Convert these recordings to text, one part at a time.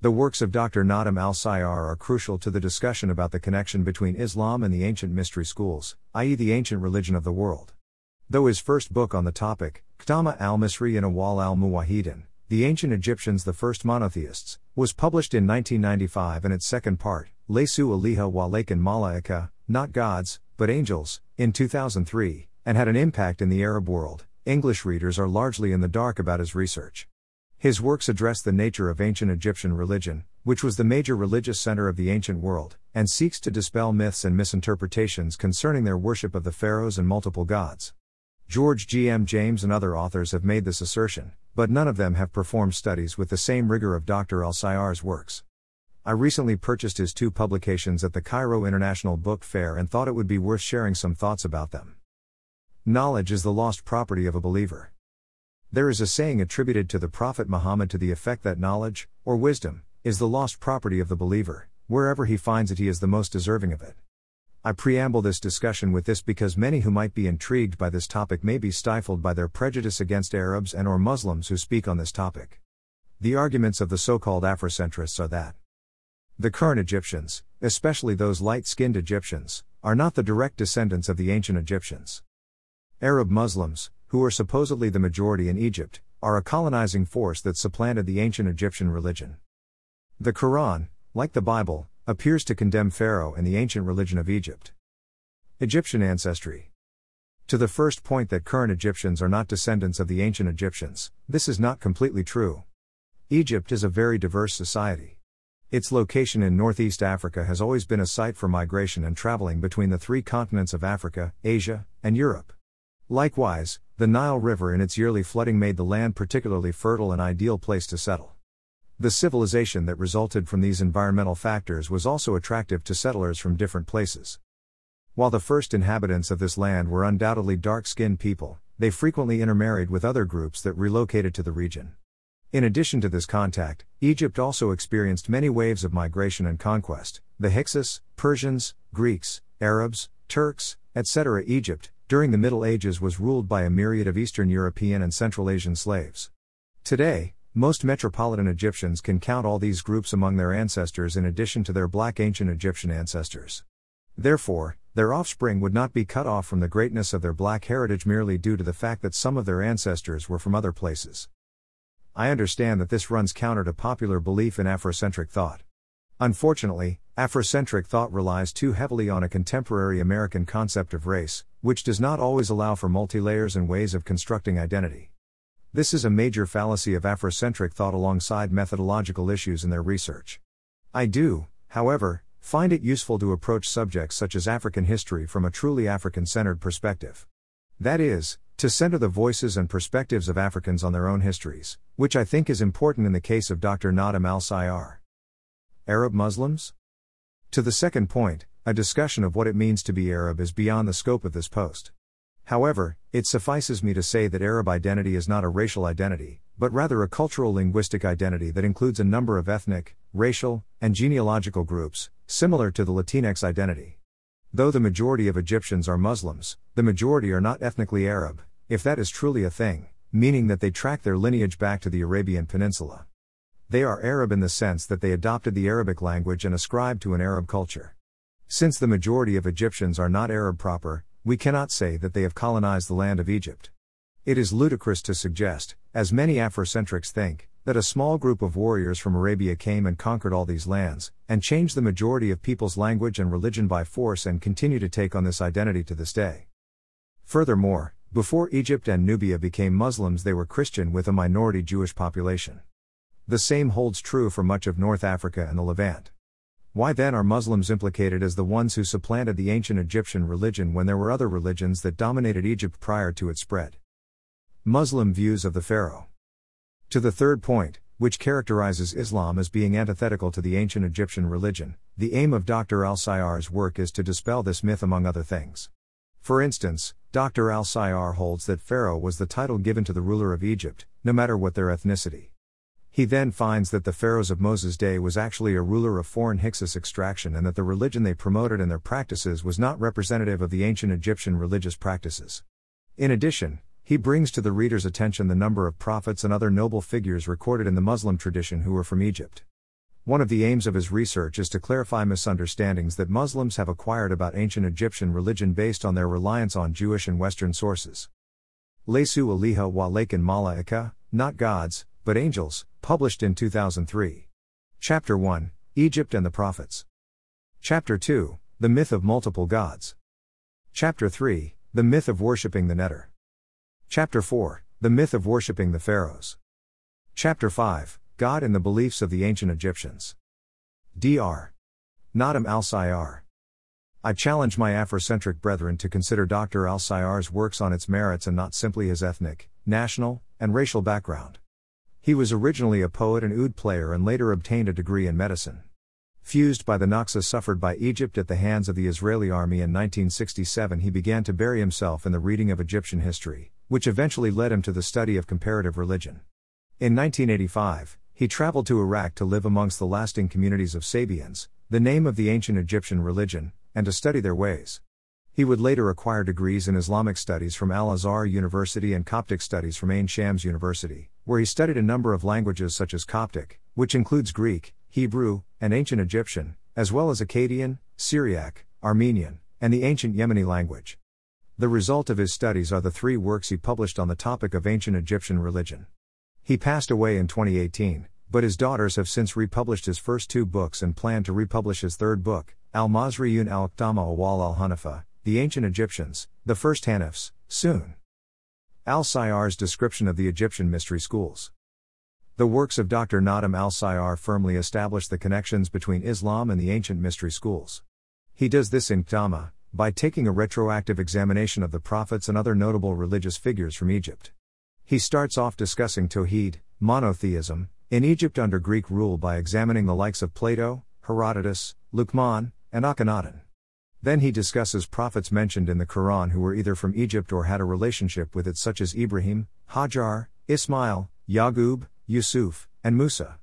The works of Dr. Nadim al Sayyar are crucial to the discussion about the connection between Islam and the ancient mystery schools, i.e., the ancient religion of the world. Though his first book on the topic, Ktama al Misri and Awal al Muwahidin, The Ancient Egyptians, the First Monotheists, was published in 1995 and its second part, Lesu Aliha Walakin Malaika, Not Gods, but Angels, in 2003, and had an impact in the Arab world. English readers are largely in the dark about his research. His works address the nature of ancient Egyptian religion, which was the major religious center of the ancient world, and seeks to dispel myths and misinterpretations concerning their worship of the pharaohs and multiple gods. George G. M. James and other authors have made this assertion, but none of them have performed studies with the same rigor of Dr. Al Sayyar's works. I recently purchased his two publications at the Cairo International Book Fair and thought it would be worth sharing some thoughts about them. Knowledge is the lost property of a believer. There is a saying attributed to the Prophet Muhammad to the effect that knowledge, or wisdom, is the lost property of the believer, wherever he finds it, he is the most deserving of it. I preamble this discussion with this because many who might be intrigued by this topic may be stifled by their prejudice against Arabs and or Muslims who speak on this topic. The arguments of the so-called Afrocentrists are that the current Egyptians, especially those light-skinned Egyptians, are not the direct descendants of the ancient Egyptians. Arab Muslims, who are supposedly the majority in Egypt, are a colonizing force that supplanted the ancient Egyptian religion. The Quran, like the Bible, appears to condemn Pharaoh and the ancient religion of Egypt. Egyptian ancestry. To the first point that current Egyptians are not descendants of the ancient Egyptians, this is not completely true. Egypt is a very diverse society. Its location in northeast Africa has always been a site for migration and traveling between the three continents of Africa, Asia, and Europe. Likewise, the Nile River in its yearly flooding made the land particularly fertile and ideal place to settle. The civilization that resulted from these environmental factors was also attractive to settlers from different places. While the first inhabitants of this land were undoubtedly dark skinned people, they frequently intermarried with other groups that relocated to the region. In addition to this contact, Egypt also experienced many waves of migration and conquest the Hyksos, Persians, Greeks, Arabs, Turks, etc. Egypt, during the Middle Ages was ruled by a myriad of Eastern European and Central Asian slaves. Today, most metropolitan Egyptians can count all these groups among their ancestors in addition to their black ancient Egyptian ancestors. Therefore, their offspring would not be cut off from the greatness of their black heritage merely due to the fact that some of their ancestors were from other places. I understand that this runs counter to popular belief in Afrocentric thought. Unfortunately, Afrocentric thought relies too heavily on a contemporary American concept of race, which does not always allow for multi-layers and ways of constructing identity. This is a major fallacy of Afrocentric thought alongside methodological issues in their research. I do, however, find it useful to approach subjects such as African history from a truly African centered perspective. That is, to center the voices and perspectives of Africans on their own histories, which I think is important in the case of Dr. Nadim al Sayyar. Arab Muslims? To the second point, a discussion of what it means to be Arab is beyond the scope of this post. However, it suffices me to say that Arab identity is not a racial identity, but rather a cultural linguistic identity that includes a number of ethnic, racial, and genealogical groups, similar to the Latinx identity. Though the majority of Egyptians are Muslims, the majority are not ethnically Arab, if that is truly a thing, meaning that they track their lineage back to the Arabian Peninsula. They are Arab in the sense that they adopted the Arabic language and ascribed to an Arab culture. Since the majority of Egyptians are not Arab proper, we cannot say that they have colonized the land of Egypt. It is ludicrous to suggest, as many Afrocentrics think, that a small group of warriors from Arabia came and conquered all these lands, and changed the majority of people's language and religion by force and continue to take on this identity to this day. Furthermore, before Egypt and Nubia became Muslims, they were Christian with a minority Jewish population. The same holds true for much of North Africa and the Levant. Why then are Muslims implicated as the ones who supplanted the ancient Egyptian religion when there were other religions that dominated Egypt prior to its spread? Muslim views of the Pharaoh. To the third point, which characterizes Islam as being antithetical to the ancient Egyptian religion, the aim of Dr. Al Sayyar's work is to dispel this myth among other things. For instance, Dr. Al Sayyar holds that Pharaoh was the title given to the ruler of Egypt, no matter what their ethnicity. He then finds that the pharaohs of Moses' day was actually a ruler of foreign Hyksos extraction and that the religion they promoted and their practices was not representative of the ancient Egyptian religious practices. In addition, he brings to the reader's attention the number of prophets and other noble figures recorded in the Muslim tradition who were from Egypt. One of the aims of his research is to clarify misunderstandings that Muslims have acquired about ancient Egyptian religion based on their reliance on Jewish and Western sources. Lesu Aliha wa Lakin Malaika, not gods, but angels, published in 2003. Chapter 1 Egypt and the Prophets. Chapter 2 The Myth of Multiple Gods. Chapter 3 The Myth of Worshipping the Neter. Chapter 4 The Myth of Worshipping the Pharaohs. Chapter 5 God and the Beliefs of the Ancient Egyptians. Dr. Nadim al Sayyar. I challenge my Afrocentric brethren to consider Dr. al Sayyar's works on its merits and not simply his ethnic, national, and racial background. He was originally a poet and oud player and later obtained a degree in medicine. Fused by the Naksa suffered by Egypt at the hands of the Israeli army in 1967, he began to bury himself in the reading of Egyptian history, which eventually led him to the study of comparative religion. In 1985, he traveled to Iraq to live amongst the lasting communities of Sabians, the name of the ancient Egyptian religion, and to study their ways. He would later acquire degrees in Islamic studies from Al Azhar University and Coptic studies from Ain Shams University, where he studied a number of languages such as Coptic, which includes Greek, Hebrew, and Ancient Egyptian, as well as Akkadian, Syriac, Armenian, and the ancient Yemeni language. The result of his studies are the three works he published on the topic of ancient Egyptian religion. He passed away in 2018, but his daughters have since republished his first two books and plan to republish his third book, Al Mazriyun al Qdama Awal al Hanafa, The Ancient Egyptians, the First Hanifs, soon. Al Sayyar's description of the Egyptian mystery schools. The works of Dr. Nadim al Sayyar firmly establish the connections between Islam and the ancient mystery schools. He does this in Qdama, by taking a retroactive examination of the prophets and other notable religious figures from Egypt. He starts off discussing Tawhid, monotheism, in Egypt under Greek rule by examining the likes of Plato, Herodotus, Luqman, and Akhenaten. Then he discusses prophets mentioned in the Quran who were either from Egypt or had a relationship with it, such as Ibrahim, Hajar, Ismail, Yaqub, Yusuf, and Musa.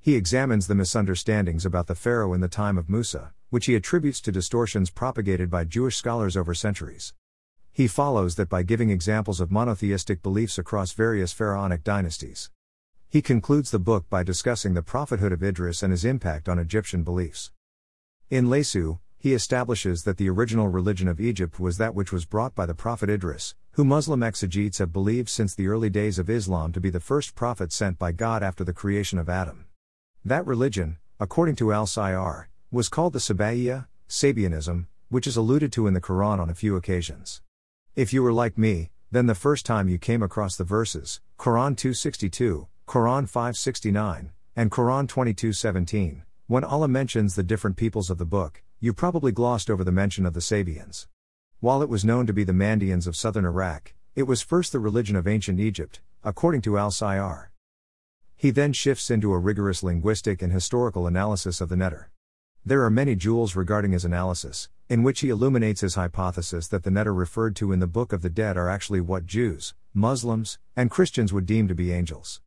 He examines the misunderstandings about the Pharaoh in the time of Musa, which he attributes to distortions propagated by Jewish scholars over centuries. He follows that by giving examples of monotheistic beliefs across various pharaonic dynasties. He concludes the book by discussing the prophethood of Idris and his impact on Egyptian beliefs. In Lesu, he establishes that the original religion of Egypt was that which was brought by the prophet Idris, who Muslim exegetes have believed since the early days of Islam to be the first prophet sent by God after the creation of Adam. That religion, according to Al Sayyar, was called the Sabaiya, Sabianism, which is alluded to in the Quran on a few occasions. If you were like me, then the first time you came across the verses, Quran 262, Quran 569, and Quran 2217, when Allah mentions the different peoples of the book, you probably glossed over the mention of the Sabians. While it was known to be the Mandeans of southern Iraq, it was first the religion of ancient Egypt, according to Al Sayyar. He then shifts into a rigorous linguistic and historical analysis of the Neter. There are many jewels regarding his analysis, in which he illuminates his hypothesis that the Neter referred to in the Book of the Dead are actually what Jews, Muslims, and Christians would deem to be angels.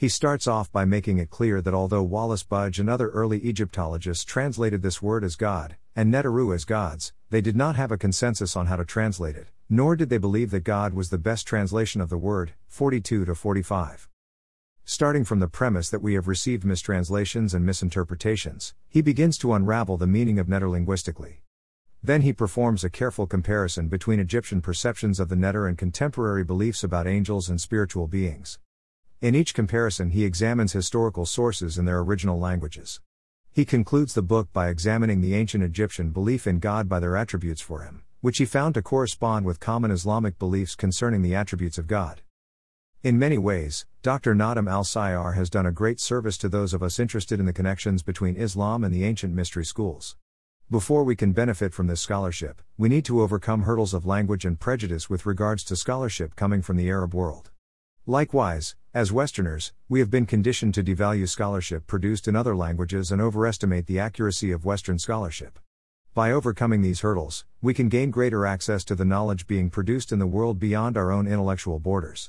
He starts off by making it clear that although Wallis Budge and other early Egyptologists translated this word as God, and Neteru as gods, they did not have a consensus on how to translate it, nor did they believe that God was the best translation of the word, 42 to 45. Starting from the premise that we have received mistranslations and misinterpretations, he begins to unravel the meaning of Neter linguistically. Then he performs a careful comparison between Egyptian perceptions of the Neter and contemporary beliefs about angels and spiritual beings. In each comparison, he examines historical sources in their original languages. He concludes the book by examining the ancient Egyptian belief in God by their attributes for him, which he found to correspond with common Islamic beliefs concerning the attributes of God. In many ways, Dr. Nadim al Sayyar has done a great service to those of us interested in the connections between Islam and the ancient mystery schools. Before we can benefit from this scholarship, we need to overcome hurdles of language and prejudice with regards to scholarship coming from the Arab world. Likewise, as Westerners, we have been conditioned to devalue scholarship produced in other languages and overestimate the accuracy of Western scholarship. By overcoming these hurdles, we can gain greater access to the knowledge being produced in the world beyond our own intellectual borders.